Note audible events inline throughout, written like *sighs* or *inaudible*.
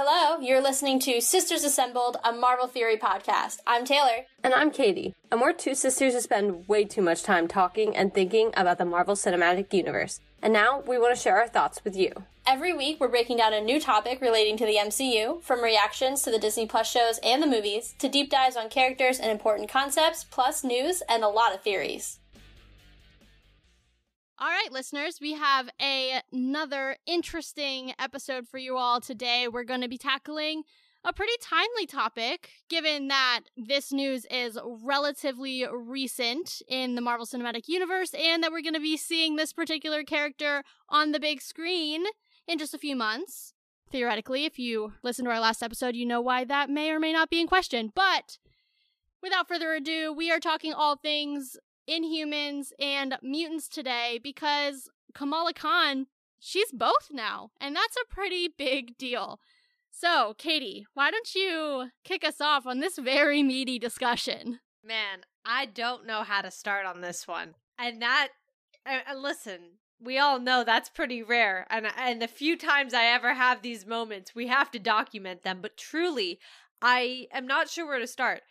hello. You're listening to Sisters Assembled, a Marvel Theory podcast. I'm Taylor. And I'm Katie. And we're two sisters who spend way too much time talking and thinking about the Marvel Cinematic Universe. And now we want to share our thoughts with you. Every week, we're breaking down a new topic relating to the MCU, from reactions to the Disney Plus shows and the movies, to deep dives on characters and important concepts, plus news and a lot of theories. All right, listeners, we have a, another interesting episode for you all today. We're going to be tackling a pretty timely topic, given that this news is relatively recent in the Marvel Cinematic Universe and that we're going to be seeing this particular character on the big screen in just a few months. Theoretically, if you listen to our last episode, you know why that may or may not be in question. But without further ado, we are talking all things Inhumans and mutants today because Kamala Khan, she's both now, and that's a pretty big deal. So, Katie, why don't you kick us off on this very meaty discussion? Man, I don't know how to start on this one. And that, uh, listen, we all know that's pretty rare. And and the few times I ever have these moments, we have to document them. But truly, I am not sure where to start.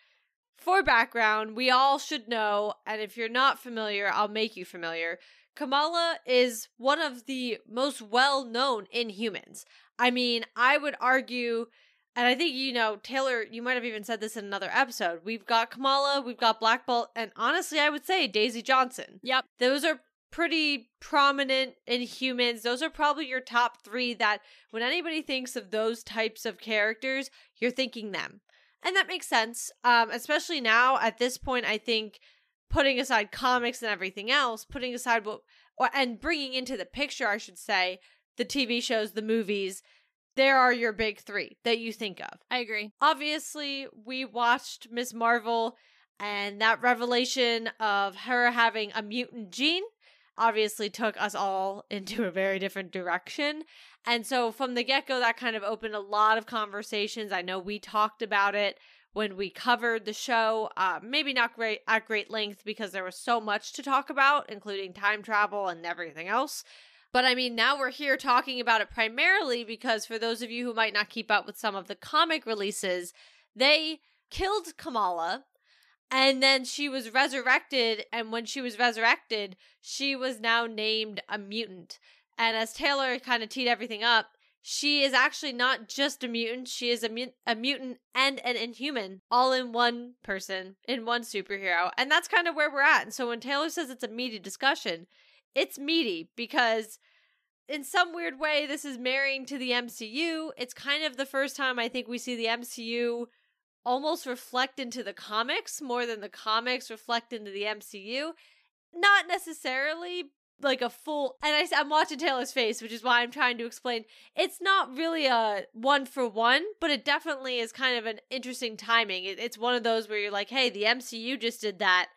For background, we all should know, and if you're not familiar, I'll make you familiar. Kamala is one of the most well known Inhumans. I mean, I would argue, and I think, you know, Taylor, you might have even said this in another episode. We've got Kamala, we've got Black Bolt, and honestly, I would say Daisy Johnson. Yep. Those are pretty prominent Inhumans. Those are probably your top three that when anybody thinks of those types of characters, you're thinking them. And that makes sense. Um, especially now at this point, I think putting aside comics and everything else, putting aside what, and bringing into the picture, I should say, the TV shows, the movies, there are your big three that you think of. I agree. Obviously, we watched Ms. Marvel and that revelation of her having a mutant gene obviously took us all *laughs* into a very different direction. And so from the get go, that kind of opened a lot of conversations. I know we talked about it when we covered the show, uh, maybe not great at great length because there was so much to talk about, including time travel and everything else. But I mean, now we're here talking about it primarily because for those of you who might not keep up with some of the comic releases, they killed Kamala and then she was resurrected. And when she was resurrected, she was now named a mutant. And as Taylor kind of teed everything up, she is actually not just a mutant, she is a, mu- a mutant and an inhuman, all in one person, in one superhero. And that's kind of where we're at. And so when Taylor says it's a meaty discussion, it's meaty because in some weird way, this is marrying to the MCU. It's kind of the first time I think we see the MCU almost reflect into the comics more than the comics reflect into the MCU. Not necessarily like a full and I, i'm watching taylor's face which is why i'm trying to explain. It's not really a one for one but it definitely is kind of an interesting timing. It, it's one of those where you're like hey the mcu just did that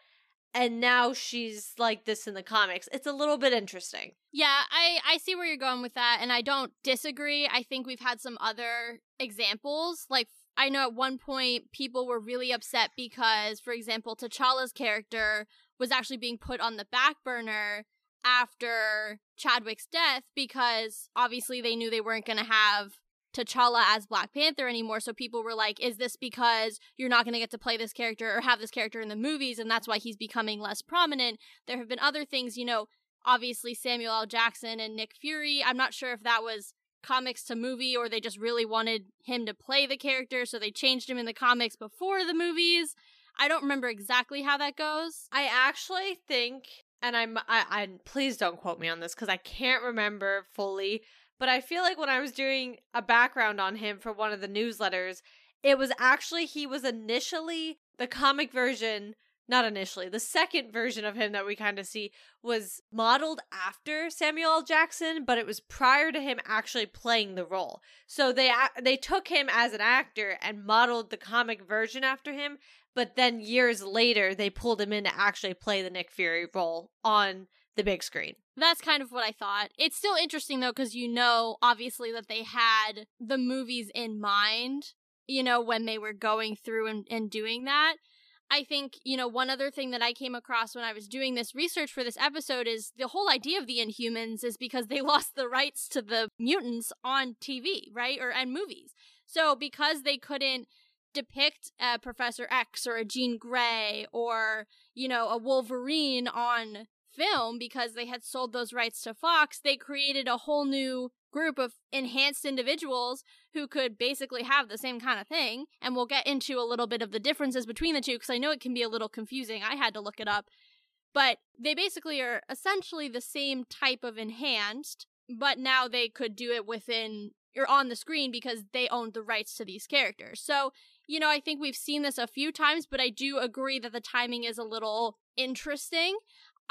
and now she's like this in the comics. It's a little bit interesting. Yeah i i see where you're going with that and i don't disagree. I think we've had some other examples like I know at one point people were really upset because, for example, T'Challa's character was actually being put on the back burner after Chadwick's death because obviously they knew they weren't going to have T'Challa as Black Panther anymore. So people were like, is this because you're not going to get to play this character or have this character in the movies and that's why he's becoming less prominent? There have been other things, you know, obviously Samuel L. Jackson and Nick Fury. I'm not sure if that was comics to movie or they just really wanted him to play the character so they changed him in the comics before the movies. I don't remember exactly how that goes. I actually think and I'm I, I please don't quote me on this cuz I can't remember fully, but I feel like when I was doing a background on him for one of the newsletters, it was actually he was initially the comic version not initially. The second version of him that we kind of see was modeled after Samuel L. Jackson, but it was prior to him actually playing the role. So they they took him as an actor and modeled the comic version after him, but then years later they pulled him in to actually play the Nick Fury role on the big screen. That's kind of what I thought. It's still interesting though cuz you know obviously that they had the movies in mind, you know, when they were going through and, and doing that. I think, you know, one other thing that I came across when I was doing this research for this episode is the whole idea of the Inhumans is because they *laughs* lost the rights to the mutants on TV, right? Or and movies. So because they couldn't depict a Professor X or a Jean Grey or, you know, a Wolverine on film because they had sold those rights to Fox, they created a whole new group of enhanced individuals who could basically have the same kind of thing. And we'll get into a little bit of the differences between the two because I know it can be a little confusing. I had to look it up. But they basically are essentially the same type of enhanced, but now they could do it within or on the screen because they owned the rights to these characters. So, you know, I think we've seen this a few times, but I do agree that the timing is a little interesting.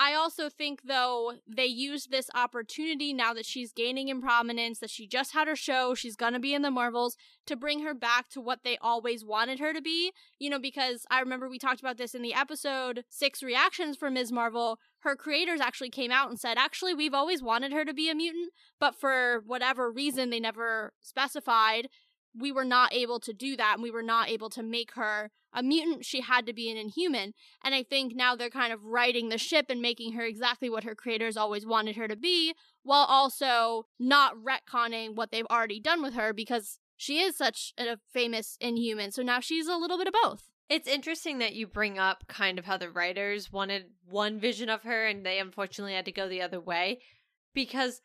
I also think, though, they used this opportunity now that she's gaining in prominence, that she just had her show, she's gonna be in the Marvels, to bring her back to what they always wanted her to be. You know, because I remember we talked about this in the episode six reactions for Ms. Marvel. Her creators actually came out and said, actually, we've always wanted her to be a mutant, but for whatever reason they never specified, we were not able to do that and we were not able to make her a mutant. She had to be an inhuman. And i think now they're kind of righting the ship and making her exactly what her creators always wanted her to be while also not retconning what they've already done with her because she is such a famous inhuman. So now she's a little bit of both. It's interesting that you bring up kind of how the writers wanted one vision of her and they unfortunately had to go the other way because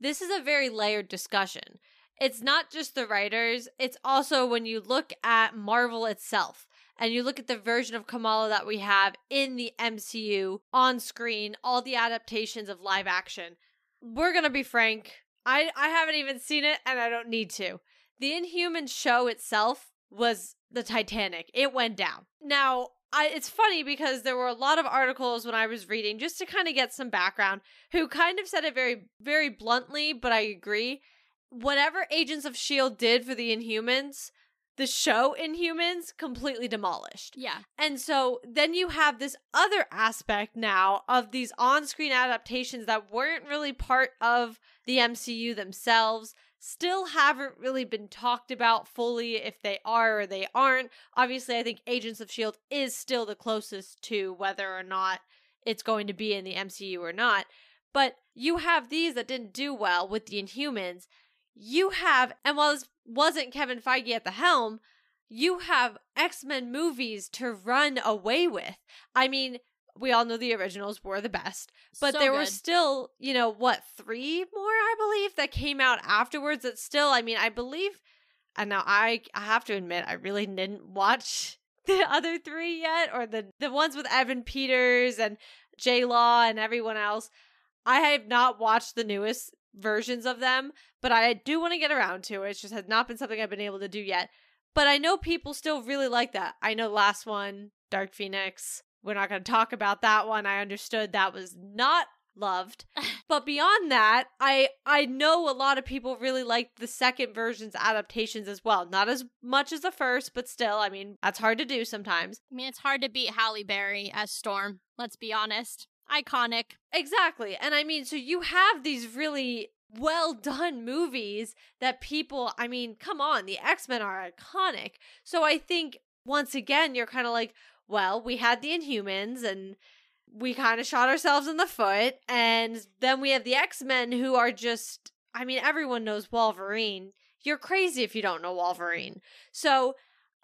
this is a very layered discussion it's not just the writers, it's also when you look at Marvel itself and you look at the version of Kamala that we have in the MCU on screen, all the adaptations of live action. We're going to be frank, I I haven't even seen it and I don't need to. The Inhuman show itself was the Titanic. It went down. Now, I, it's funny because there were a lot of articles when I was reading just to kind of get some background who kind of said it very very bluntly, but I agree whatever Agents of S.H.I.E.L.D. did for the Inhumans, the show Inhumans completely demolished. Yeah. And so then you have this other aspect now of these on screen adaptations that weren't really part of the MCU themselves. Still haven't really been talked about fully if they are or they aren't. Obviously, I think Agents of S.H.I.E.L.D. is still the closest to whether or not it's going to be in the MCU or not. But you have these that didn't do well with the Inhumans you have, and while this wasn't Kevin Feige at the helm, you have X Men movies to run away with. I mean, we all know the originals were the best, but So there were still, you know, what, three more, I believe, that came out afterwards that still, I mean, I believe, and now I, I have to admit, I really didn't watch *laughs* the other three yet, or the, the ones with Evan Peters and J Law and everyone else. I have not watched the newest versions of them, but I do want to get around to it. It just has not been something I've been able to do yet. But I know people still really like that. I know last one, Dark Phoenix. We're not going to talk about that one. I understood that was not loved. *laughs* but beyond that, I I know a lot of people really liked the second version's adaptations as well. Not as much as the first, but still, I mean, that's hard to do sometimes. I mean, it's hard to beat Halle Berry as Storm. Let's be honest. Iconic. Exactly. And I mean, so you have these really well done movies that people, I mean, come on, the X Men are iconic. So I think once again, you're kind of like, well, we had the Inhumans and we kind of shot ourselves in the foot. And then we have the X Men who are just, I mean, everyone knows Wolverine. You're crazy if you don't know Wolverine. So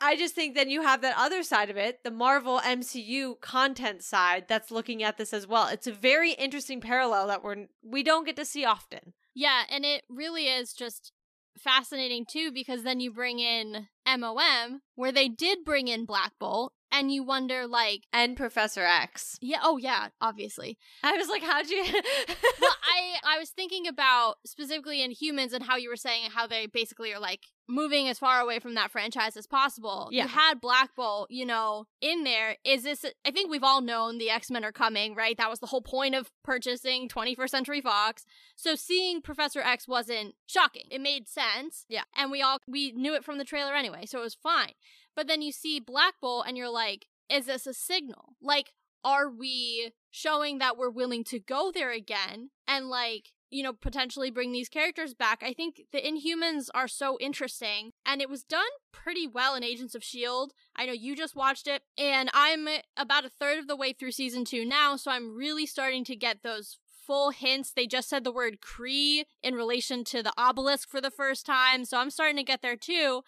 I just think then you have that other side of it, the Marvel MCU content side that's looking at this as well. It's a very interesting parallel that we're we don't get to see often. Yeah, and it really is just fascinating too because then you bring in MOM where they did bring in Black Bolt and you wonder like And Professor X. yeah, oh yeah, obviously. I was like, how'd you *laughs* well, I I was thinking about specifically Inhumans and how you were saying how they basically are like moving as far away from that franchise as possible. Yeah. You had Black Bolt, you know, in there. Is this I think we've all known the X-Men are coming, right? That was the whole point of purchasing 21st Century Fox. So seeing Professor X wasn't shocking. It made sense. Yeah. And we all we knew it from the trailer anyway, so it was fine. But then you see Black Bolt and you're like, is this a signal? Like are we showing that we're willing to go there again and like you know potentially bring these characters back? I think the inhumans are so interesting and it was done pretty well in agents of shield I know you just watched it and i'm about a third of the way through season two now so i'm really starting to get those full hints. They just said the word Kree in relation to the obelisk for the first time so i'm starting to get there too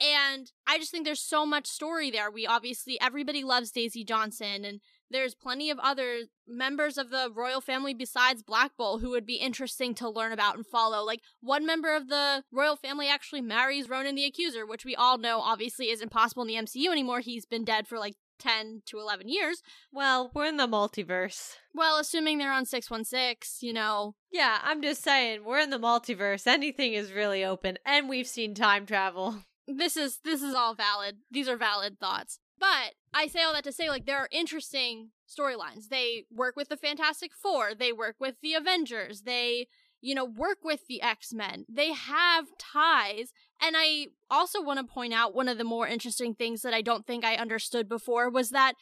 And I just think there's so much story there. We obviously, everybody loves Daisy Johnson, and there's plenty of other members of the royal family besides Black Bolt who would be interesting to learn about and follow. Like, one member of the royal family actually marries Ronan the Accuser, which we all know obviously isn't possible in the MCU anymore. He's been dead for like 10 to 11 years. Well, we're in the multiverse. Well, assuming they're on 616, you know. Yeah, I'm just saying, we're in the multiverse. Anything is really open, and we've seen time travel. This is this is all valid. These are valid thoughts. But I say all that to say, like, there are interesting storylines. They work with the Fantastic Four, they work with the Avengers, they, you know, work with the X Men. They have ties. And I also want to point out one of the more interesting things that I don't think I understood before was that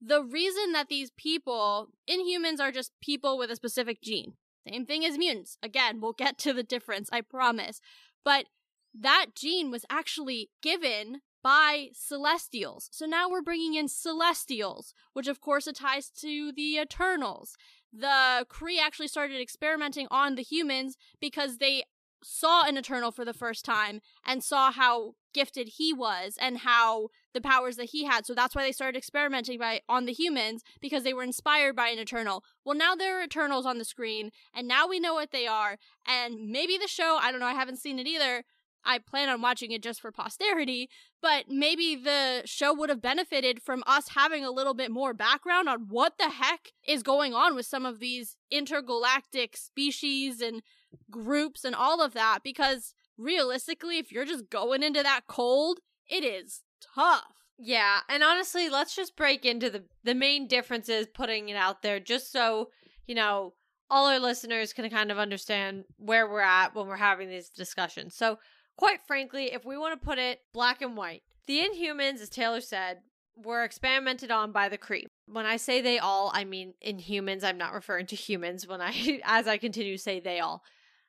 the reason that these people, Inhumans, are just people with a specific gene. Same thing as mutants. Again, we'll get to the difference, I promise. But that gene was actually given by celestials. So now we're bringing in celestials, which of course it ties to the Eternals. The Kree actually started experimenting on the humans because they saw an Eternal for the first time and saw how gifted he was and how the powers that he had. So that's why they started experimenting by on the humans because they were inspired by an Eternal. Well, now there are Eternals on the screen, and now we know what they are. And maybe the show, I don't know, I haven't seen it either, I plan on watching it just for posterity, but maybe the show would have benefited from us having a little bit more background on what the heck is going on with some of these intergalactic species and groups and all of that because realistically if you're just going into that cold, it is tough. Yeah, and honestly, let's just break into the the main differences putting it out there just so, you know, all our listeners can kind of understand where we're at when we're having these discussions. So, Quite frankly, if we want to put it black and white, the Inhumans, as Taylor said, were experimented on by the Kree. When I say they all, I mean Inhumans. I'm not referring to humans when I, *laughs* as I continue to say they all.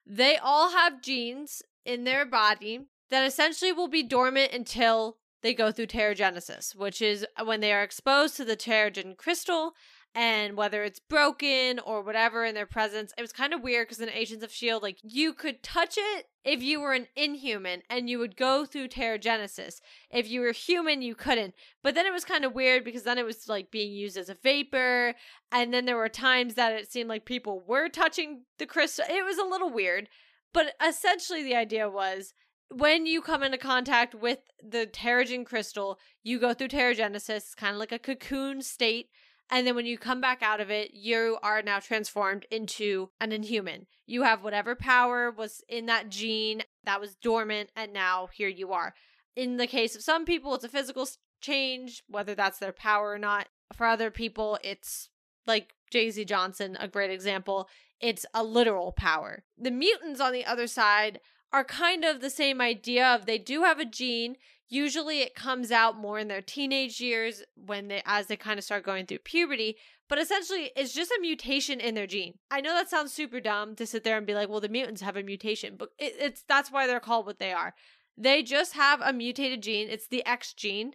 They all have genes in their body that essentially will be dormant until they go through Terrigenesis, which is when they are exposed to the Terrigen crystal and whether it's broken or whatever in their presence. It was kind of weird because in Agents of S.H.I.E.L.D., like you could touch it if you were an inhuman and you would go through Terrigenesis. If you were human, you couldn't. But then it was kind of weird because then it was like being used as a vapor. And then there were times that it seemed like people were touching the crystal. It was a little weird. But essentially, the idea was when you come into contact with the Terrigen crystal, you go through Terrigenesis, kind of like a cocoon state and then when you come back out of it, you are now transformed into an inhuman. You have whatever power was in that gene that was dormant, and now here you are. In the case of some people, it's a physical change, whether that's their power or not. For other people, it's like Daisy Johnson, a great example. It's a literal power. The mutants on the other side are kind of the same idea of they do have a gene Usually it comes out more in their teenage years when they as they kind of start going through puberty, but essentially it's just a mutation in their gene. I know that sounds super dumb to sit there and be like, well, the mutants have a mutation, but it, it's that's why they're called what they are. They just have a mutated gene. It's the X gene.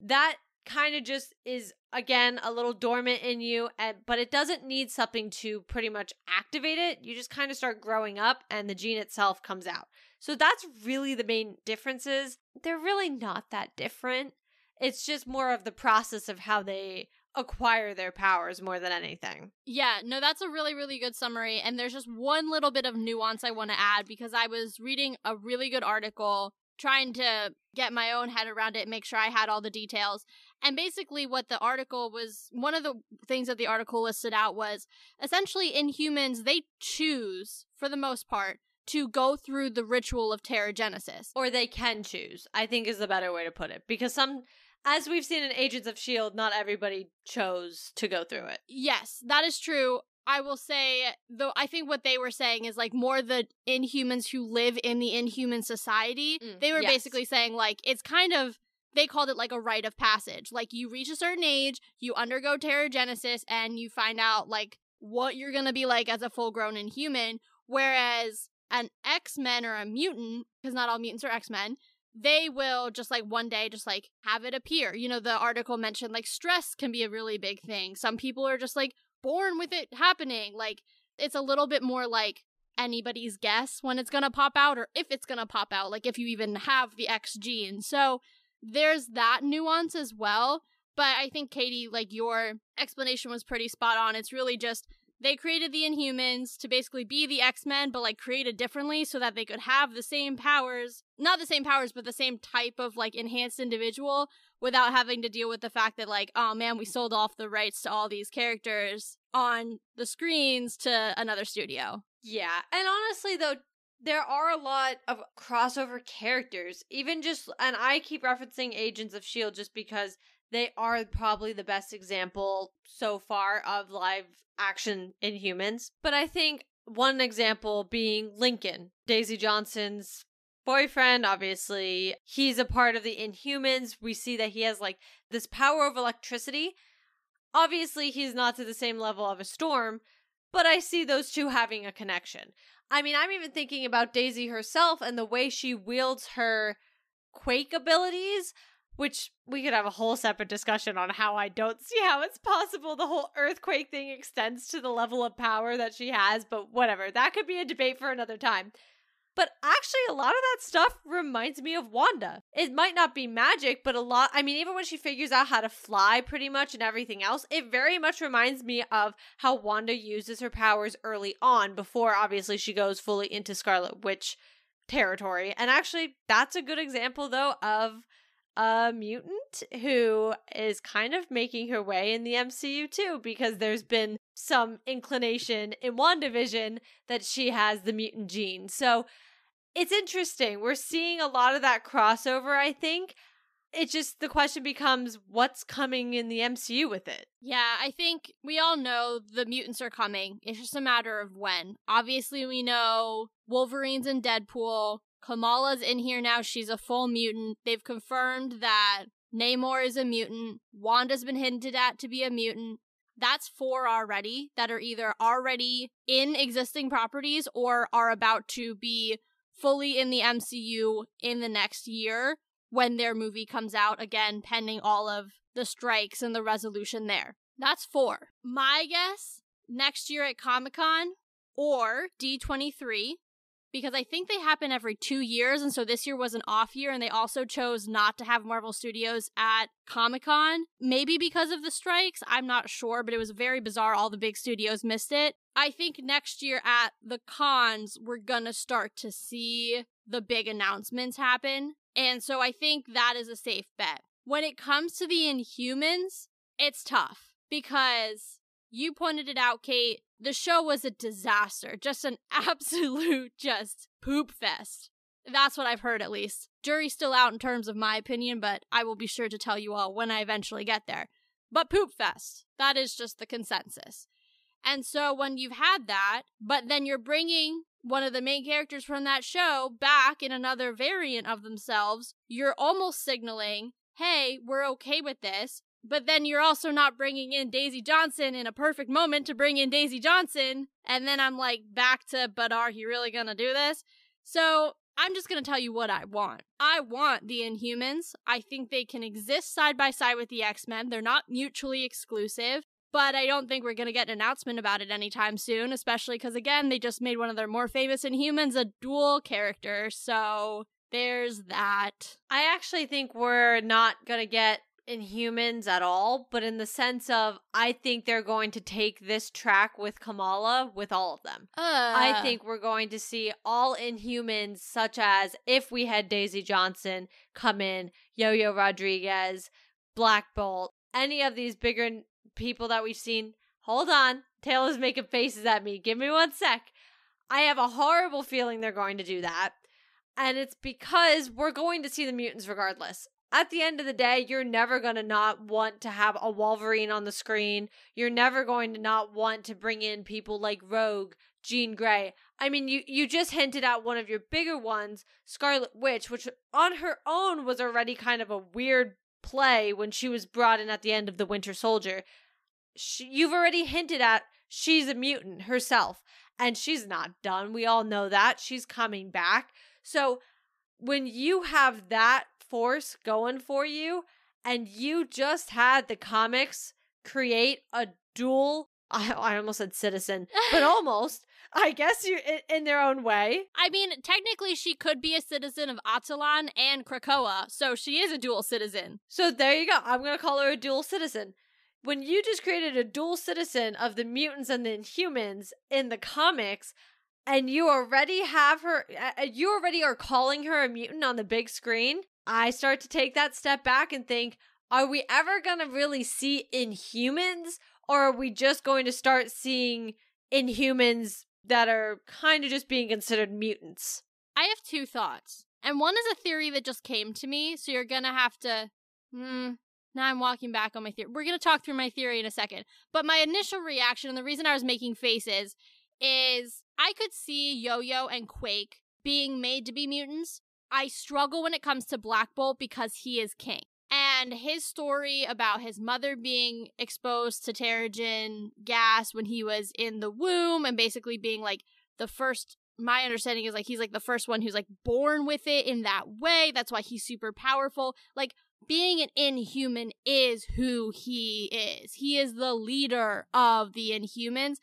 That kind of just is again a little dormant in you and but it doesn't need something to pretty much activate it you just kind of start growing up and the gene itself comes out so that's really the main differences they're really not that different it's just more of the process of how they acquire their powers more than anything. Yeah, no, that's a really, really good summary. And there's just one little bit of nuance I want to add because I was reading a really good article trying to get my own head around it, make sure I had all the details. And basically, what the article was one of the things that the article listed out was essentially Inhumans, they choose, for the most part, to go through the ritual of Terrigenesis. Or they can choose, I think is the better way to put it. Because some, as we've seen in Agents of S.H.I.E.L.D., not everybody chose to go through it. Yes, that is true. I will say, though, I think what they were saying is like more the inhumans who live in the inhuman society. Mm, they were yes. basically saying, like, it's kind of they called it like a rite of passage. Like you reach a certain age, you undergo Terrigenesis, and you find out like what you're gonna be like as a full grown inhuman. Whereas an X Men or a mutant, because not all mutants are X Men, they will just like one day just like have it appear. You know, the article mentioned like stress can be a really big thing. Some people are just like born with it happening. Like it's a little bit more like anybody's guess when it's going to pop out or if it's going to pop out, like if you even have the X gene. So there's that nuance as well. But I think, Katie, like your explanation was pretty spot on. It's really just they created the Inhumans to basically be the X Men, but like created differently so that they could have the same powers, not the same powers, but the same type of like enhanced individual without having to deal with the fact that like, oh man, we sold off the rights to all these characters on the screens to another studio. Yeah. And honestly, though, there are a lot of crossover characters. Even just, and I keep referencing Agents of S.H.I.E.L.D. just because they are probably the best example so far of live action Inhumans. But I think one example being Lincoln, Daisy Johnson's boyfriend. Obviously, he's a part of the Inhumans. We see that he has like this power of electricity. Obviously, he's not to the same level of a storm, but I see those two having a connection. I mean, I'm even thinking about Daisy herself and the way she wields her quake abilities which we could have a whole separate discussion on how I don't see how it's possible the whole earthquake thing extends to the level of power that she has, but whatever. That could be a debate for another time. But actually, a lot of that stuff reminds me of Wanda. It might not be magic, but a lot, I mean, even when she figures out how to fly pretty much and everything else, it very much reminds me of how Wanda uses her powers early on before obviously she goes fully into Scarlet Witch territory. And actually, that's a good example, though, of a mutant who is kind of making her way in the MCU too, because there's been some inclination in WandaVision that she has the mutant gene. So it's interesting. We're seeing a lot of that crossover, I think. It just, the question becomes what's coming in the MCU with it? Yeah, I think we all know the mutants are coming. It's just a matter of when. Obviously, we know Wolverine's in Deadpool. Kamala's in here now. She's a full mutant. They've confirmed that Namor is a mutant. Wanda's been hinted at to be a mutant. That's four already that are either already in existing properties or are about to be fully in the MCU in the next year when their movie comes out, again, pending all of the strikes and the resolution there. That's four. My guess next year at Comic Con or D23, because I think they happen every two years, and so this year was an off year, and they also chose not to have Marvel Studios at Comic Con. Maybe because of the strikes, I'm not sure, but it was very bizarre. All the big studios missed it. I think next year at the cons, we're gonna start to see the big announcements happen, and so I think that is a safe bet. When it comes to the Inhumans, it's tough because you pointed it out, Kate the show was a disaster, just an *laughs* absolute just poop fest. That's what I've heard at least. Jury's still out in terms of my opinion, but I will be sure to tell you all when I eventually get there. But poop fest. That is just the consensus. And so when you've had that, but then you're bringing one of the main characters from that show back in another variant of themselves, you're almost signaling, hey, we're okay with this but then you're also not bringing in Daisy Johnson in a perfect moment to bring in Daisy Johnson. And then I'm like back to, but are you really gonna do this? So I'm just gonna tell you what I want. I want the Inhumans. I think they can exist side by side with the X Men. They're not mutually exclusive. But I don't think we're going to get an announcement about it anytime soon, especially because, again, they just made one of their more famous Inhumans a dual character. So there's that. I actually think we're not going to get Inhumans at all, but in the sense of I think they're going to take this track with Kamala with all of them. Uh. I think we're going to see all Inhumans, such as if we had Daisy Johnson come in, Yo Yo Rodriguez, Black Bolt, any of these bigger people that we've seen. Hold on. Taylor's making faces at me. Give me one sec. I have a horrible feeling they're going to do that. And it's because we're going to see the mutants regardless at the end of the day, you're never going to not want to have a Wolverine on the screen. You're never going to not want to bring in people like Rogue, Jean Grey. I mean, you you just hinted at one of your bigger ones, Scarlet Witch, which on her own was already kind of a weird play when she was brought in at the end of the Winter Soldier. She, you've already hinted at she's a mutant herself, and she's not done. We all know that. She's coming back. So when you have that force going for you and you just had the comics create a dual *laughs* I, I almost said citizen, but *laughs* almost. I guess you in, in their own way. I mean, technically, she could be a citizen of Attilan and Krakoa, so she is a dual citizen. So there you go. I'm gonna call her a dual citizen. When you just created a dual citizen of the mutants and the Inhumans in the comics, and you already have her, you already are calling her a mutant on the big screen. I start to take that step back and think, are we ever gonna really see Inhumans, or are we just going to start seeing Inhumans that are kind of just being considered mutants. I have two thoughts. And one is a theory that just came to me, so you're gonna have to. Hmm. Now I'm walking back on my theory. We're gonna talk through my theory in a second. But my initial reaction, and the reason I was making faces, is I could see Yo Yo and Quake being made to be mutants. I struggle when it comes to Black Bolt because he is king. And his story about his mother being exposed to Terrigen gas when he was in the womb and basically being like the first my understanding is like he's like the first one who's like born with it in that way. That's why he's super powerful. Like being an inhuman is who he is. He is the leader of the inhumans.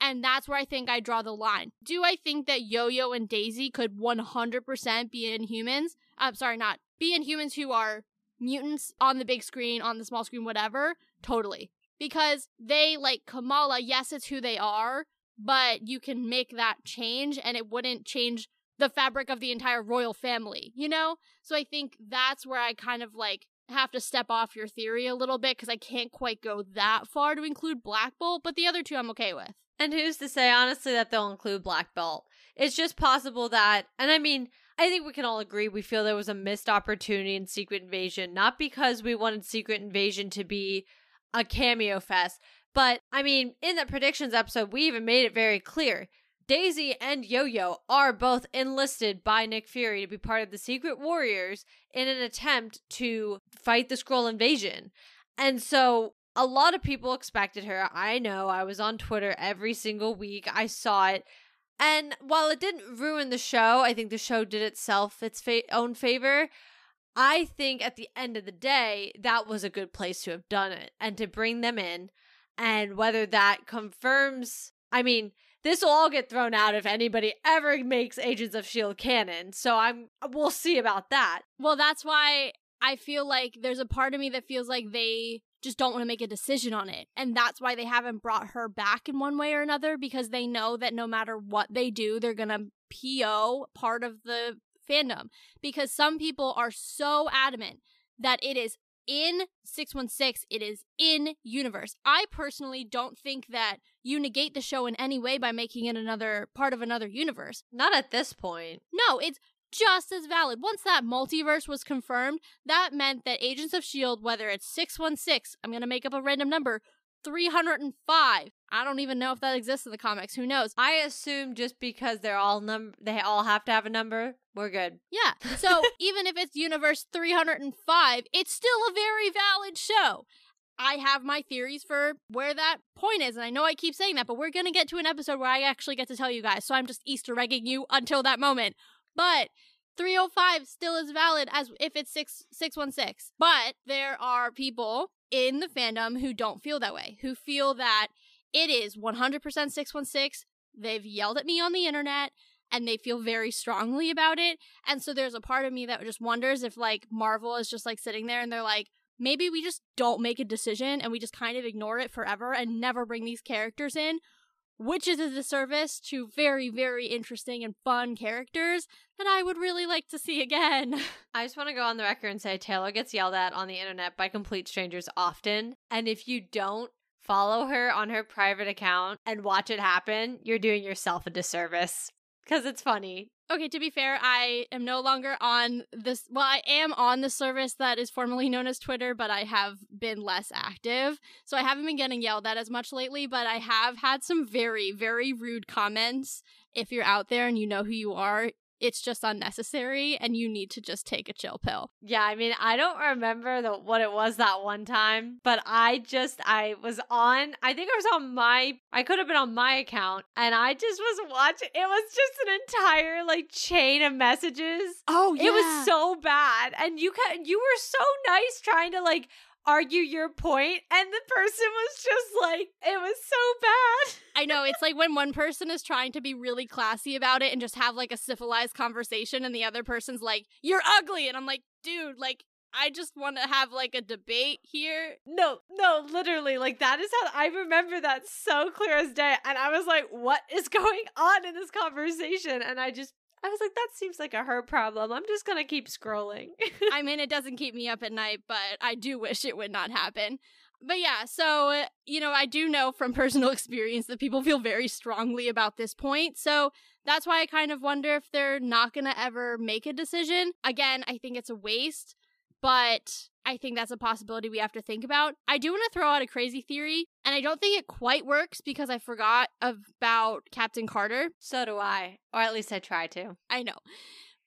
And that's where I think I draw the line. Do I think that Yo Yo and Daisy could 100% be inhumans? I'm sorry, not be inhumans who are mutants on the big screen, on the small screen, whatever, totally. Because they, like Kamala, yes, it's who they are, but you can make that change and it wouldn't change the fabric of the entire royal family, you know? So I think that's where I kind of like have to step off your theory a little bit because I can't quite go that far to include Black Bolt, but the other two I'm okay with. And who's to say, honestly, that they'll include Black Bolt? It's just possible that, and I mean, I think we can all agree we feel there was a missed opportunity in Secret Invasion, not because we wanted Secret Invasion to be a cameo fest, but I mean, in the predictions episode, we even made it very clear. Daisy and Yo Yo are both enlisted by Nick Fury to be part of the Secret Warriors in an attempt to fight the Skrull invasion. And so a lot of people expected her. I know. I was on Twitter every single week. I saw it. And while it didn't ruin the show, I think the show did itself its fa- own favor. I think at the end of the day, that was a good place to have done it and to bring them in. And whether that confirms, I mean, this will all get thrown out if anybody ever makes Agents of Shield canon. So I'm we'll see about that. Well, that's why I feel like there's a part of me that feels like they just don't want to make a decision on it. And that's why they haven't brought her back in one way or another because they know that no matter what they do, they're going to PO part of the fandom. Because some people are so adamant that it is in 616, it is in universe. I personally don't think that you negate the show in any way by making it another part of another universe. Not at this point. No, it's just as valid. Once that multiverse was confirmed, that meant that Agents of S.H.I.E.L.D., whether it's 616, I'm going to make up a random number, 305. I don't even know if that exists in the comics. Who knows? I assume just because they're all num they all have to have a number, we're good. Yeah. So *laughs* even if it's universe 305, it's still a very valid show. I have my theories for where that point is, and I know I keep saying that, but we're gonna get to an episode where I actually get to tell you guys, so I'm just Easter egging you until that moment. But 305 still is valid as if it's 6 616. But there are people in the fandom who don't feel that way, who feel that it is 100% 616. They've yelled at me on the internet and they feel very strongly about it. And so there's a part of me that just wonders if like Marvel is just like sitting there and they're like, maybe we just don't make a decision and we just kind of ignore it forever and never bring these characters in which is a disservice to very, very interesting and fun characters that I would really like to see again. *laughs* I just want to go on the record and say Taylor gets yelled at on the internet by complete strangers often. And if you don't follow her on her private account and watch it happen, you're doing yourself a disservice because it's funny. Okay, to be fair, I am no longer on this. Well, I am on the service that is formerly known as Twitter, but I have been less active. So I haven't been getting yelled at as much lately, but I have had some very, very rude comments. If you're out there and you know who you are, it's just unnecessary and you need to just take a chill pill. Yeah, I mean, I don't remember the, what it was that one time, but I just I was on I think I was on my I could have been on my account and I just was watching it was just an entire like chain of messages. Oh, yeah. It was so bad. And you can you were so nice trying to like argue your point, and the person was just like, it was so bad. I know it's like when one person is trying to be really classy about it and just have like a civilized conversation, and the other person's like, "You're ugly," and I'm like, "Dude, like." I just want to have like a debate here. No, no, literally, like that is how I remember that so clear as day. And I was like, what is *laughs* going on in this conversation? And I just, I was like, that seems like a her problem. I'm just going to keep scrolling. *laughs* I mean, it doesn't keep me up at night, but I do wish it would not happen. But yeah, so, uh, you know, I do know from *laughs* personal experience that people feel very strongly about this point. So that's why I kind of wonder if they're not going to ever make a decision. Again, I think it's a waste but I think that's a possibility we have to think about. I do want to throw out a crazy theory, and I don't think it quite works because I forgot about Captain Carter. So do I, or at least I try to. I know.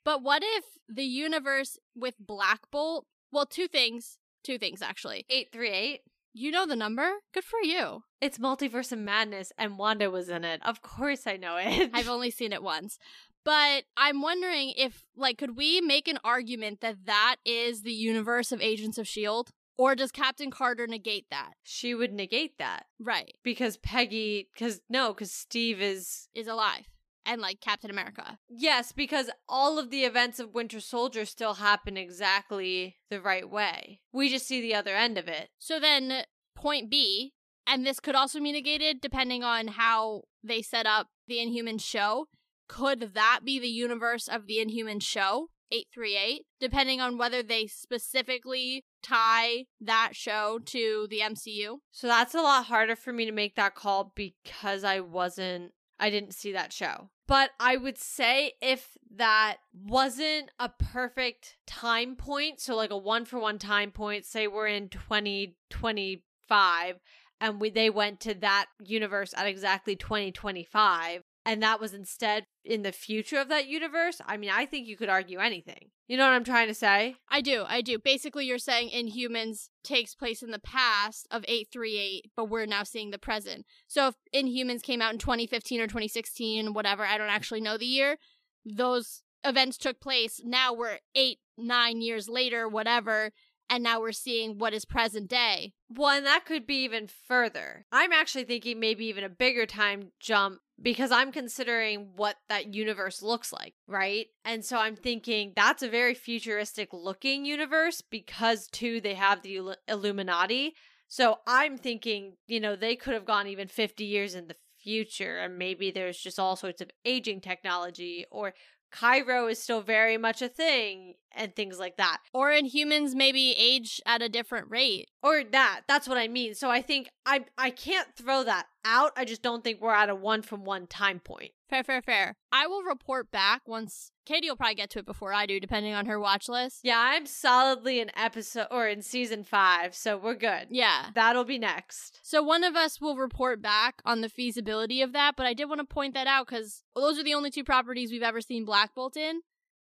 But what if the universe with Black Bolt? Well, two things. Two things, actually. 838. You know the number? Good for you. It's Multiverse of Madness, and Wanda was in it. Of course I know it. I've *laughs* only seen it once. But I'm wondering if, like, could we make an argument that that is the universe of Agents of S.H.I.E.L.D.? Or does Captain Carter negate that? She would negate that. Right. Because Peggy, because no, because Steve is. Is alive. And, like, Captain America. Yes, because all of the events of Winter Soldier still happen exactly the right way. We just see the other end of it. So then, point B, and this could also be negated depending on how they set up the Inhuman show could that be the universe of the Inhuman show? 838, depending on whether they specifically tie that show to the MCU. So that's a lot harder for me to make that call because I wasn't, I didn't see that show. But I would say if that wasn't a perfect time point, so like a one for one time point, say we're in 2025 and we they went to that universe at exactly 2025 and that was instead in the future of that universe, I mean, I think you could argue anything. You know what I'm trying to say? I do, I do. Basically, you're saying Inhumans takes place in the past of 838, but we're now seeing the present. So if Inhumans came out in 2015 or 2016, whatever, I don't actually know the year, those events took place. Now we're eight, nine years later, whatever, and now we're seeing what is present day. Well, and that could be even further. I'm actually thinking maybe even a bigger time jump because I'm considering what that universe looks like, right? And so I'm thinking that's a very futuristic looking universe because, too, they have the Illuminati. So I'm thinking, you know, they could have gone even 50 years in the future and maybe there's just all sorts of aging technology or cryo is still very much a thing and things like that. Or Inhumans maybe age at a different rate. Or that. That's what I mean. So I think I I can't throw that out. I just don't think we're at a one from one time point. Fair, fair, fair. I will report back once Katie will probably get to it before I do, depending on her watch list. Yeah, I'm solidly in episode or in season five, so we're good. Yeah. That'll be next. So one of us will report back on the feasibility of that, but I did want to point that out because those are the only two properties we've ever seen Black Bolt in.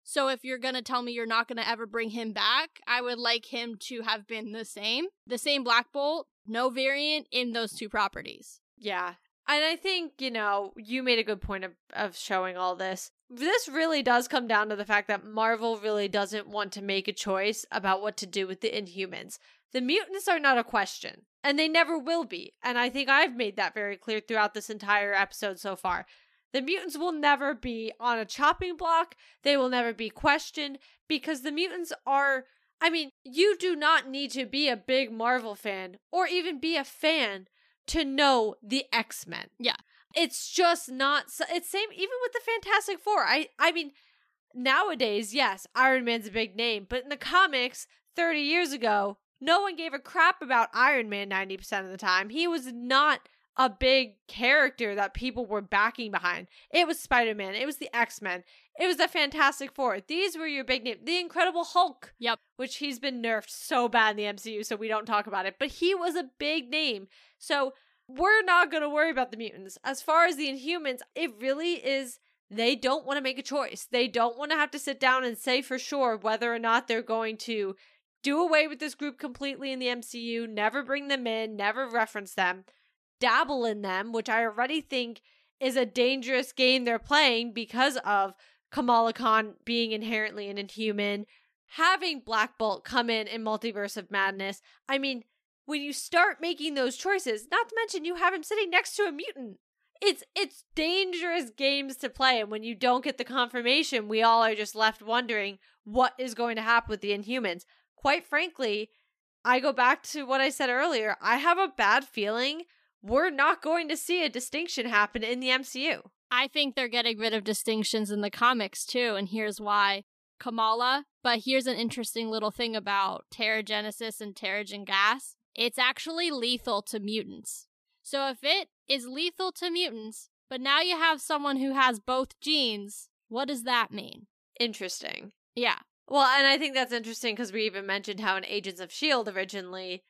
So if you're going to tell me you're not going to ever bring him back, I would like him to have been the same. The same Black Bolt, no variant in those two properties. Yeah. And I think, you know, you made a good point of, of showing all this. This really does come down to the fact that Marvel really doesn't want to make a choice about what to do with the Inhumans. The mutants are not a question, and they never will be. And I think I've made that very clear throughout this entire episode so far. The mutants will never be on a chopping block. They will never be questioned because the mutants are. I mean, you do not need to be a big Marvel fan or even be a fan to know the X-Men. Yeah. It's just not it's same even with the Fantastic 4. I I mean nowadays, yes, Iron Man's a big name, but in the comics 30 years ago, no one gave a crap about Iron Man 90% of the time. He was not a big character that people were backing behind. It was Spider Man, it was the X Men, it was the Fantastic Four. These were your big name. The Incredible Hulk. Yep. Which he's been nerfed so bad in the MCU, so we don't talk about it. But he was a big name. So we're not going to worry about the mutants. As far as the Inhumans, it really is. They don't want to make a choice. They don't want to have to sit down and say for sure whether or not they're going to do away with this group completely in the MCU, never bring them in, never reference them, dabble in them, which I already think is a dangerous game they're playing because of Kamala Khan being inherently an inhuman, having Black Bolt come in in Multiverse of Madness, I mean, when you start making those choices, not to mention you have him sitting next to a mutant. It's it's dangerous games to play and when you don't get the confirmation, we all are just left wondering what is going to happen with the Inhumans. Quite frankly, I go back to what I said earlier. I have a bad feeling we're not going to see a distinction happen in the MCU. I think they're getting rid of distinctions in the comics too, and here's why. Kamala, but here's an interesting little thing about Terrigenesis and Terrigen gas. It's actually lethal to mutants. So if it is lethal to mutants, but now you have someone who has both genes, what does that mean? Interesting. Yeah. Well, and I think that's interesting because we even mentioned how in Agents of S.H.I.E.L.D. originally,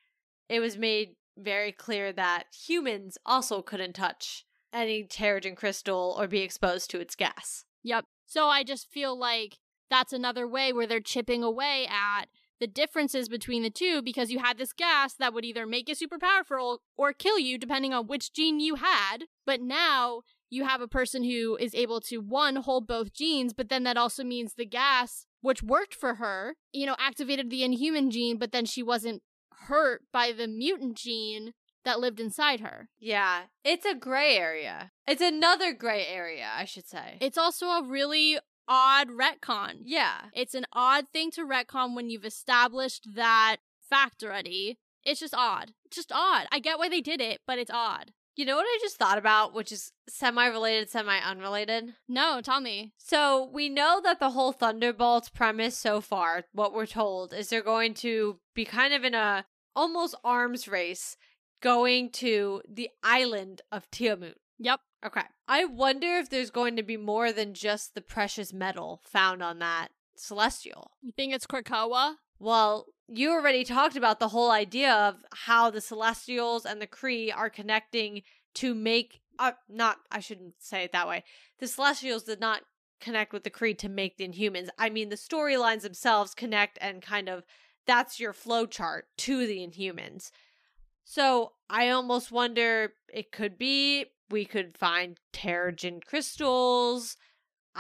it was made very clear that humans also couldn't touch any Terrigen crystal or be exposed to its gas. Yep. So I just feel like that's another way where they're chipping away at the differences between the two because you had this gas that would either make you super powerful or kill you depending on which gene you had. But now you have a person who is able to one hold both genes, but then that also means the gas, which worked for her, you know, activated the inhuman gene, but then she wasn't hurt by the mutant gene that lived inside her. Yeah, it's a gray area. It's another gray area, I should say. It's also a really odd retcon. yeah. It's an odd thing to retcon when you've established that fact already. It's just odd. Just odd. I get why they did it, but it's odd. You know what I just thought about, which is semi related, semi unrelated? No, tell me. So we know that the whole Thunderbolts premise so far, what we're told, is they're going to be kind of in a almost arms race going to the island of Tiamut. Yep. Okay. I wonder if there's going to be more than just the precious metal found on that celestial. You think it's Krakoa? Well, you already talked about the whole idea of how the Celestials and the Kree are connecting to make. Uh, not, I shouldn't say it that way. The Celestials did not connect with the Kree to make the Inhumans. I mean, the storylines themselves connect and kind of that's your flow chart to the Inhumans. So I almost wonder it could be we could find Terrigen crystals.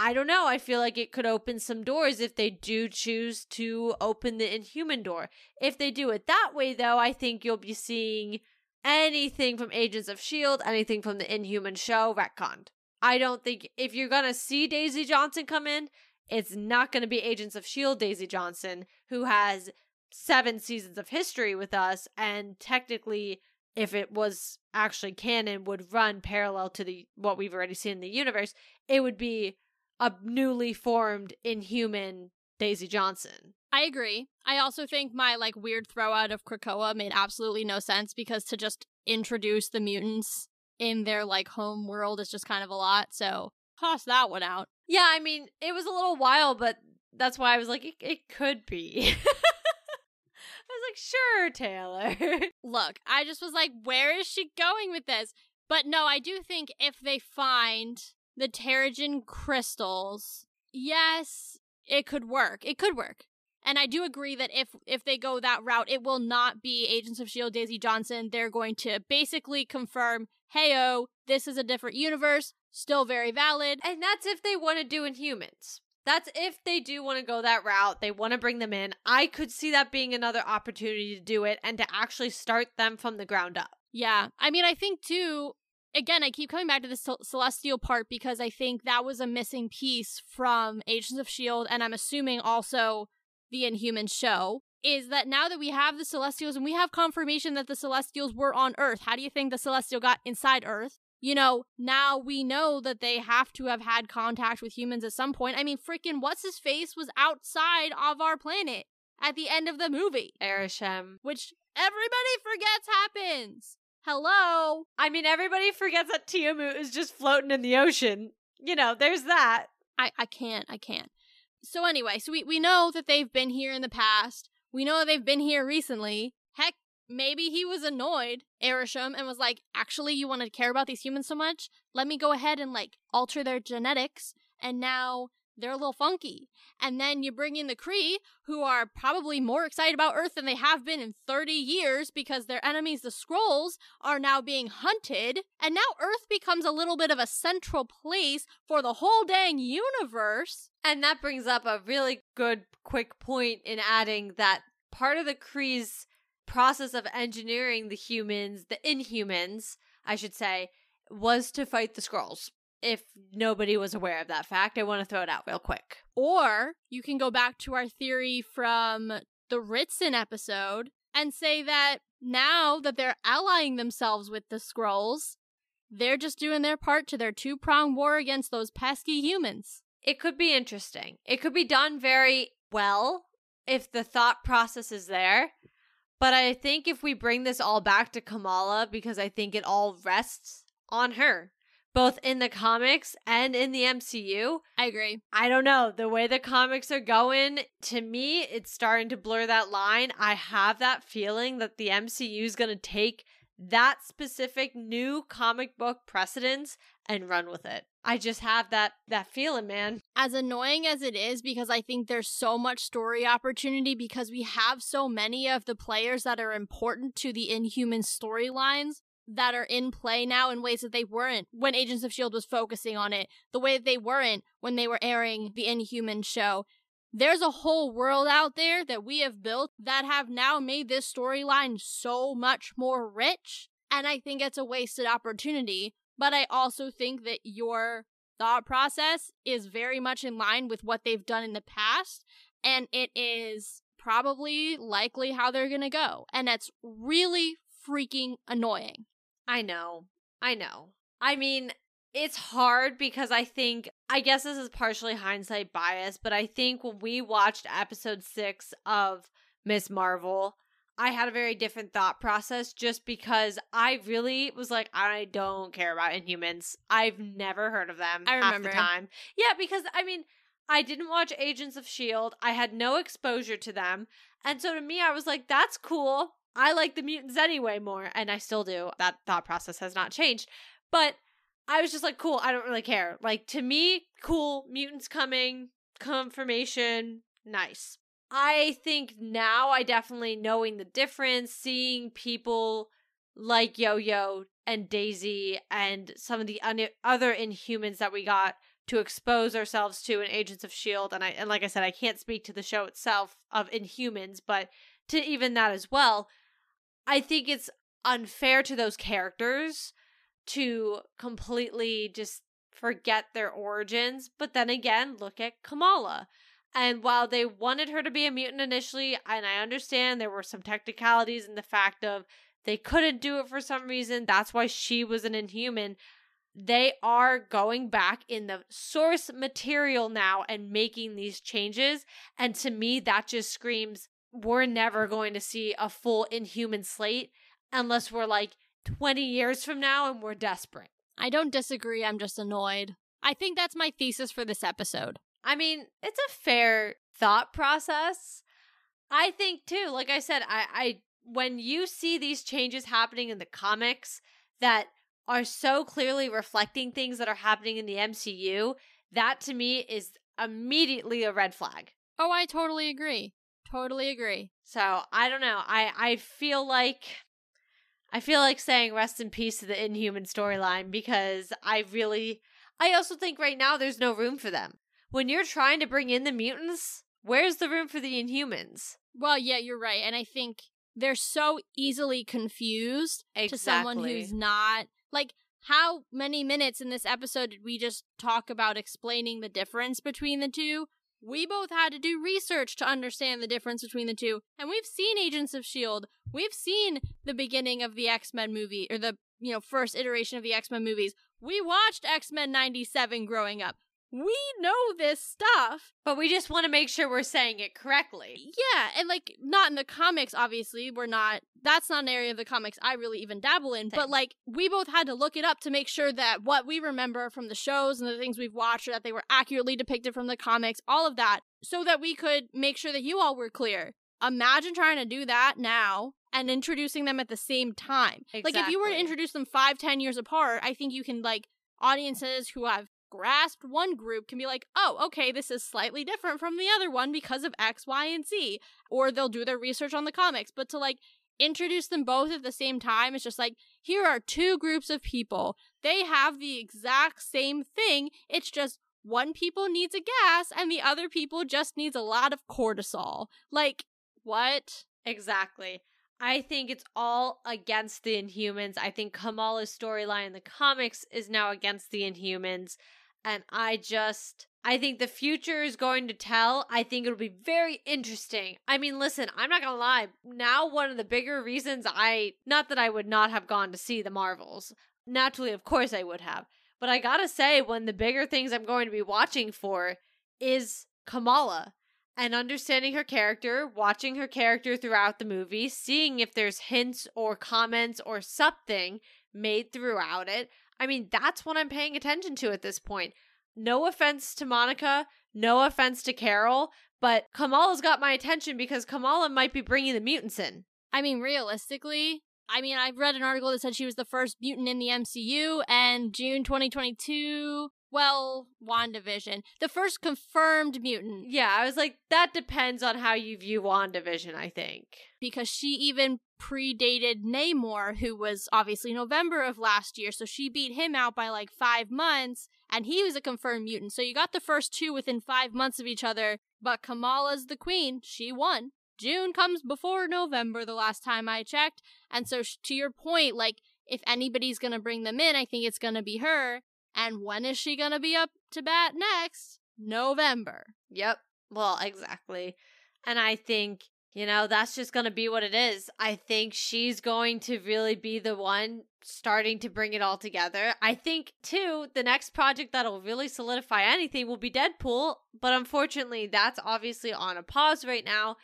I don't know. I feel like it could open some doors if they do choose to open the Inhuman door. If they do it that way, though, I think you'll be seeing anything from Agents of S.H.I.E.L.D., anything from the Inhuman show retconned. I don't think if you're going to see Daisy Johnson come in, it's not going to be Agents of S.H.I.E.L.D. Daisy Johnson, who has seven seasons of history with us and technically if it was actually canon would run parallel to the what we've already seen in the universe it would be a newly formed inhuman daisy johnson I agree. I also think my like weird throw out of Krakoa made absolutely no sense because to just introduce the mutants in their like home world is just kind of a lot. So toss that one out. yeah i mean it was a little while but that's why i was like it, it could be *laughs* i was like sure taylor *laughs* Look, I just was like, where is she going with this? But no, I do think if they find the Terrigen crystals, yes, it could work. It could work. And I do agree that if if they go that route, it will not be Agents of Shield Daisy Johnson. They're going to basically confirm, "Hey, oh, this is a different universe, still very valid." And that's if they want to do Inhumans. That's if they do want to go that route. They want to bring them in. I could see that being another opportunity to do it and to actually start them from the ground up. Yeah. I mean, I think too, again, I keep coming back to the Cel- Celestial part because I think that was a missing piece from Agents of S.H.I.E.L.D. and I'm assuming also the Inhuman show. Is that now that we have the Celestials and we have confirmation that the Celestials were on Earth, how do you think the Celestial got inside Earth? You know, now we know that they have to have had contact with humans at some point. I mean, freaking what's his face was outside of our planet at the end of the movie, Arishem. which everybody forgets happens. Hello. I mean, everybody forgets that Tiamut is just floating in the ocean. You know, there's that. I, I can't. I can't. So anyway, so we, we know that they've been here in the past. We know they've been here recently. Heck, maybe he was annoyed, Arishem, and was like, actually, you want to care about these humans so much? Let me go ahead and like alter their genetics. And now they're a little funky. And then you bring in the Kree, who are probably more excited about Earth than they have been in 30 years because their enemies, the Skrulls, are now being hunted. And now Earth becomes a little bit of a central place for the whole dang universe. And that brings up a really good, quick point in adding that part of the Kree's process of engineering the humans, the Inhumans, I should say, was to fight the Skrulls if nobody was aware of that fact. I want to throw it out real quick. Or you can go back to our theory from the Ritson episode and say that now that they're allying themselves with the Skrulls, they're just doing their part to their two pronged war against those pesky humans. It could be interesting. It could be done very well if the thought process is there. But I think if we bring this all back to Kamala, because I think it all rests on her both in the comics and in the MCU. I agree. I don't know. The way the comics are going, to me, it's starting to blur that line. I have that feeling that the MCU is going to take that specific new comic book precedence and run with it. I just have that that feeling, man. As annoying as it is because I think there's so much story opportunity because we have so many of the players that are important to the Inhuman storylines that are in play now in ways that they weren't when Agents of S.H.I.E.L.D. was focusing on it, the way that they weren't when they were airing the Inhuman show. There's a whole world out there that we have built that have now made this storyline so much more rich. And I think it's a wasted opportunity. But I also think that your thought process is very much in line with what they've done in the past. And it is probably likely how they're going to go. And that's really freaking annoying. I know. I know. I mean, it's hard because I think, I guess this is partially hindsight bias, but I think when we watched episode six of Ms. Marvel, I had a very different thought process just because I really was like, I don't care about Inhumans. I've never heard of them I half remember. the time. Yeah, because I mean, I didn't watch Agents of S.H.I.E.L.D., I had no exposure to them. And so to me, I was like, that's cool. I like the mutants anyway more, and I still do. That thought process has not changed. But I was just like, cool, I don't really care. Like, to me, cool, mutants coming, confirmation, nice. I think now I definitely knowing the difference, seeing people like Yo Yo and Daisy and some of the un- other Inhumans that we got to expose ourselves to in Agents of Shield, and I and like I said, I can't speak to the show itself of Inhumans, but to even that as well, I think it's unfair to those characters to completely just forget their origins. But then again, look at Kamala. And while they wanted her to be a mutant initially, and I understand there were some technicalities in the fact of they couldn't do it for some reason, that's why she was an inhuman. They are going back in the source material now and making these changes. And to me, that just screams we're never going to see a full inhuman slate unless we're like 20 years from now and we're desperate. I don't disagree, I'm just annoyed. I think that's my thesis for this episode. I mean, it's a fair thought process. I think too, like I said, I, I when you see these changes happening in the comics that are so clearly reflecting things that are happening in the MCU, that to me is immediately a red flag. Oh, I totally agree. Totally agree. So I don't know. I I feel like I feel like saying rest in peace to the Inhuman storyline because I really I also think right now there's no room for them. When you're trying to bring in the mutants, where's the room for the Inhumans? Well, yeah, you're right. And I think they're so easily confused to someone who's not like how many minutes in this episode did we just talk about explaining the difference between the two? We both had to do research to understand the difference between the two. And we've seen Agents of S.H.I.E.L.D. We've seen the beginning of the X Men movie, or the, you know, first iteration of the X Men movies. We watched X Men 97 growing up. We know this stuff. But we just want to make sure we're saying it correctly. Yeah, and like not in the comics, obviously. We're not that's not an area of the comics I really even dabble in. But like we both had to look it up to make sure that what we remember from the shows and the things we've watched or that they were accurately depicted from the comics, all of that, so that we could make sure that you all were clear. Imagine trying to do that now and introducing them at the same time. Like if you were to introduce them five, ten years apart, I think you can like audiences who have grasped one group can be like, oh, okay, this is slightly different from the other one because of X, Y, and Z. Or they'll do their research on the comics. But to like introduce them both at the same time, it's just like, here are two groups of people. They have the exact same thing. It's just one people needs a gas and the other people just needs a lot of cortisol. Like, what? Exactly. I think it's all against the Inhumans. I think Kamala's storyline in the comics is now against the Inhumans. And I just, I think the future is going to tell. I think it'll be very interesting. I mean, listen, I'm not going to lie. Now, one of the bigger reasons I, not that I would not have gone to see the Marvels, naturally, of course I would have. But I gotta say, one of the bigger things I'm going to be watching for is Kamala and understanding her character, watching her character throughout the movie, seeing if there's hints or comments or something made throughout it. I mean, that's what I'm paying attention to at this point. No offense to Monica, no offense to Carol, but Kamala's got my attention because Kamala might be bringing the mutants in. I mean, realistically, I mean, I've read an article that said she was the first mutant in the MCU, and June 2022 well, WandaVision. The first confirmed mutant. Yeah, I was like, that depends on how you view WandaVision, I think. Because she even predated Namor, who was obviously November of last year, so she beat him out by like five months, and he was a confirmed mutant. So you got the first two within five months of each other, but Kamala's the queen. She won. June comes before November, the last time I checked. And so, to your point, like, if anybody's gonna bring them in, I think it's gonna be her. And when is she going to be up to bat next? November. Yep. Well, exactly. And I think, you know, that's just going to be what it is. I think she's going to really be the one starting to bring it all together. I think, too, the next project that'll really solidify anything will be Deadpool. But unfortunately, that's obviously on a pause right now.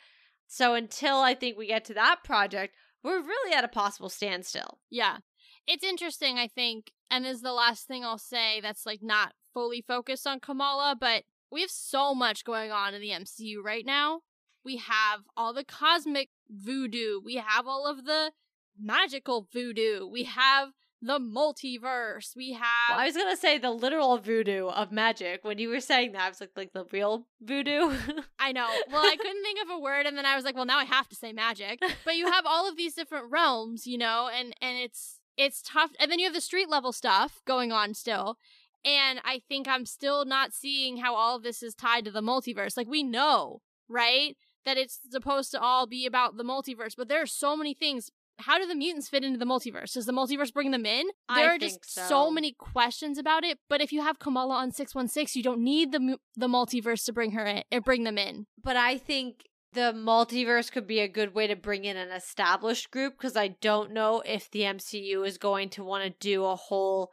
So until I think we get to that project, we're really at a possible standstill. Yeah. It's interesting, I think, and is the last thing I'll say that's like not fully focused on Kamala, but we have so much going on in the MCU right now. We have all the cosmic voodoo, we have all of the magical voodoo, we have the multiverse. We have. Well, I was gonna say the literal voodoo of magic. When you were saying that, I was like, like the real voodoo. *laughs* I know. Well, I couldn't think of a word, and then I was like, well, now I have to say magic. But you have all of these different realms, you know, and and it's it's tough. And then you have the street level stuff going on still. And I think I'm still not seeing how all of this is tied to the multiverse. Like, we know, right? That it's supposed to all be about the multiverse, but there are so many things. How do the mutants fit into the multiverse? Does the multiverse bring them in? There I are just so. so. many questions about it. But if you have Kamala on six one six, you don't need the the multiverse to bring her in or bring them in. But I think the multiverse could be a good way to bring in an established group because I don't know if the MCU is going to want to do a whole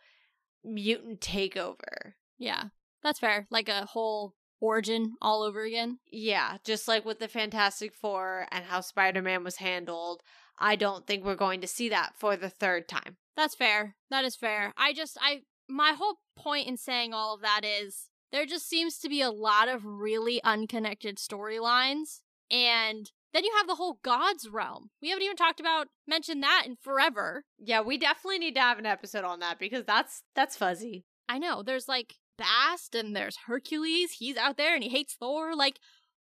mutant takeover. Yeah, that's fair. Like a whole origin all over again. Yeah, just like with the Fantastic Four and how Spider Man was handled. I don't think we're going to see that for the third time. That's fair. That is fair. I just, I, my whole point in saying all of that is there just seems to be a lot of really unconnected storylines and then you have the whole gods realm. We haven't even talked about mentioned that in forever. Yeah, we definitely need to have an episode on that because that's that's fuzzy. I know. There's like Bast and there's Hercules. He's out there and he hates Thor. Like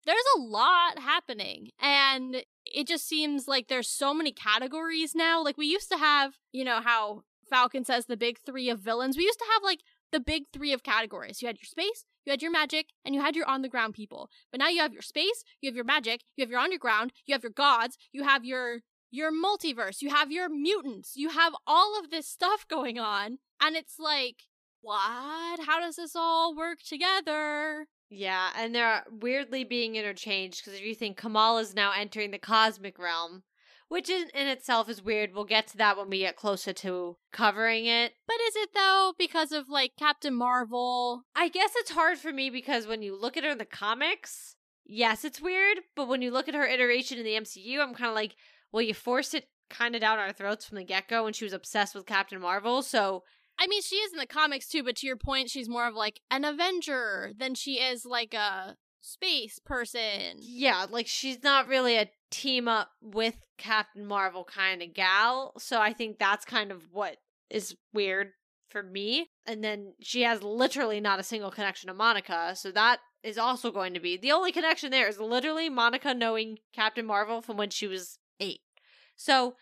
there's a lot happening and it just seems like there's so many categories now. Like we used to have, you know, how Falcon says the big 3 of villains. We used to have like the big 3 of categories. You had your space, you had your magic, and you had your on the ground people. But now you have your space, you have your magic, you have your underground, you have your gods, you have your your multiverse, you have your mutants, you have all of this stuff going on, and it's like, what? How does this all work together? Yeah, and they're weirdly being interchanged because if you think Kamala is now entering the cosmic realm, which in, in itself is weird. We'll get to that when we get closer to covering it. But is it though because of like Captain Marvel? I guess it's hard for me because when you look at her in the comics, yes, it's weird. But when you look at her iteration in the MCU, I'm kind of like, well, you forced it kind of down our throats from the get go when she was obsessed with Captain Marvel. So I mean, she is in the comics too, but to your point, she's more of like an Avenger than she is like a space person. Yeah, like she's not really a team up with Captain Marvel kind of gal. So I think that's kind of what is weird for me. And then she has literally not a single connection to Monica. So that is also going to be the only connection there is literally Monica knowing Captain Marvel from when she was eight. So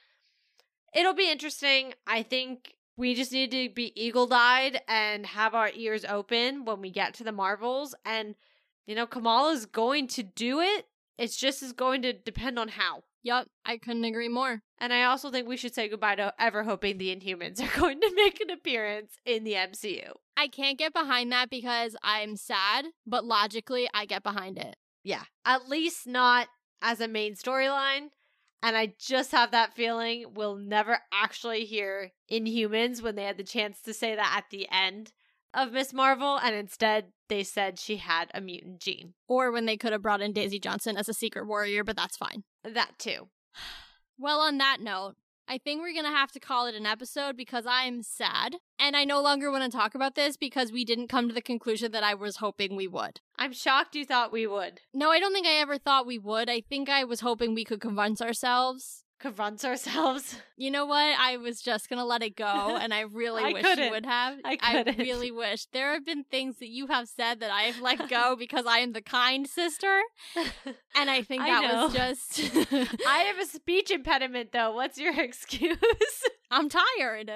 it'll be interesting. I think we just need to be eagle eyed and have our ears open when we get to the Marvels. And, you know, Kamala's going to do it. It's just is going to depend on how. Yup, I couldn't agree more. And I also think we should say goodbye to ever hoping the Inhumans *laughs* are going to make an appearance in the MCU. I can't get behind that because I'm sad, but logically, I get behind it. Yeah. At least not as a main storyline. And I just have that feeling we'll never actually hear Inhumans when they had the chance to say that at the end of Ms. Marvel, and instead they said she had a mutant gene. Or when they could have brought in Daisy Johnson as a secret warrior, but that's fine. That too. *sighs* Well, on that note, I think we're going to have to call it an episode because I'm sad. And I no longer want to talk about this because we didn't come to the conclusion that I was hoping we would. I'm shocked you thought we would. No, I don't think I ever thought we would. I think I was hoping we could convince ourselves Confronts ourselves. *laughs* You know what? I was just gonna let it go, and I really I wish couldn't. you would have. I couldn't. really wish. There have been things that you have said that I've let *laughs* go because I am the kind sister, and I think that know. was just. *laughs* I have a speech impediment though. What's your excuse? I'm tired.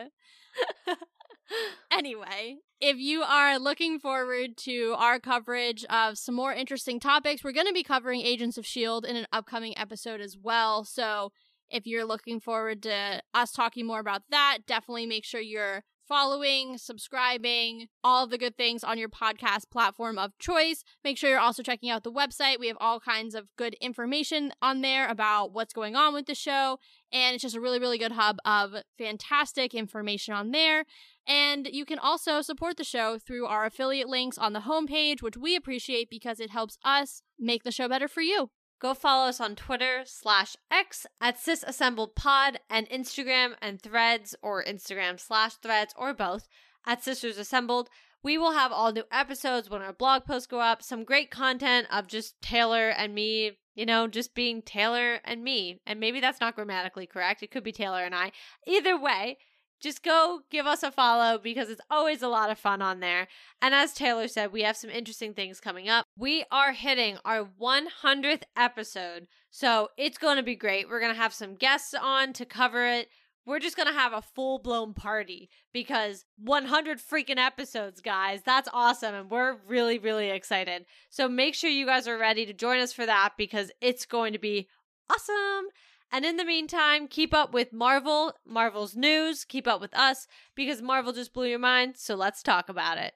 Anyway, if you are looking forward to our coverage of some more interesting topics, we're going to be covering Agents of S.H.I.E.L.D. in an upcoming episode as well. So if you're looking forward to us talking more about that, definitely make sure you're following, subscribing, all the good things on your podcast platform of choice. Make sure you're also checking out the website. We have all kinds of good information on there about what's going on with the show. And it's just a really, really good hub of fantastic information on there. And you can also support the show through our affiliate links on the homepage, which we appreciate because it helps us make the show better for you. Go follow us on Twitter slash X at SisAssembledPod and Instagram and Threads or Instagram slash Threads or both at Sisters Assembled. We will have all new episodes when our blog posts go up. Some great content of just Taylor and me, you know, just being Taylor and me. And maybe that's not grammatically correct. It could be Taylor and I. Either way, just go give us a follow because it's always a lot of fun on there. And as Taylor said, we have some interesting things coming up. We are hitting our 100th episode, so it's going to be great. We're going to have some guests on to cover it. We're just going to have a full blown party because 100 freaking episodes, guys. That's awesome. And we're really, really excited. So make sure you guys are ready to join us for that because it's going to be awesome. And in the meantime, keep up with Marvel, Marvel's news, keep up with us because Marvel just blew your mind. So let's talk about it.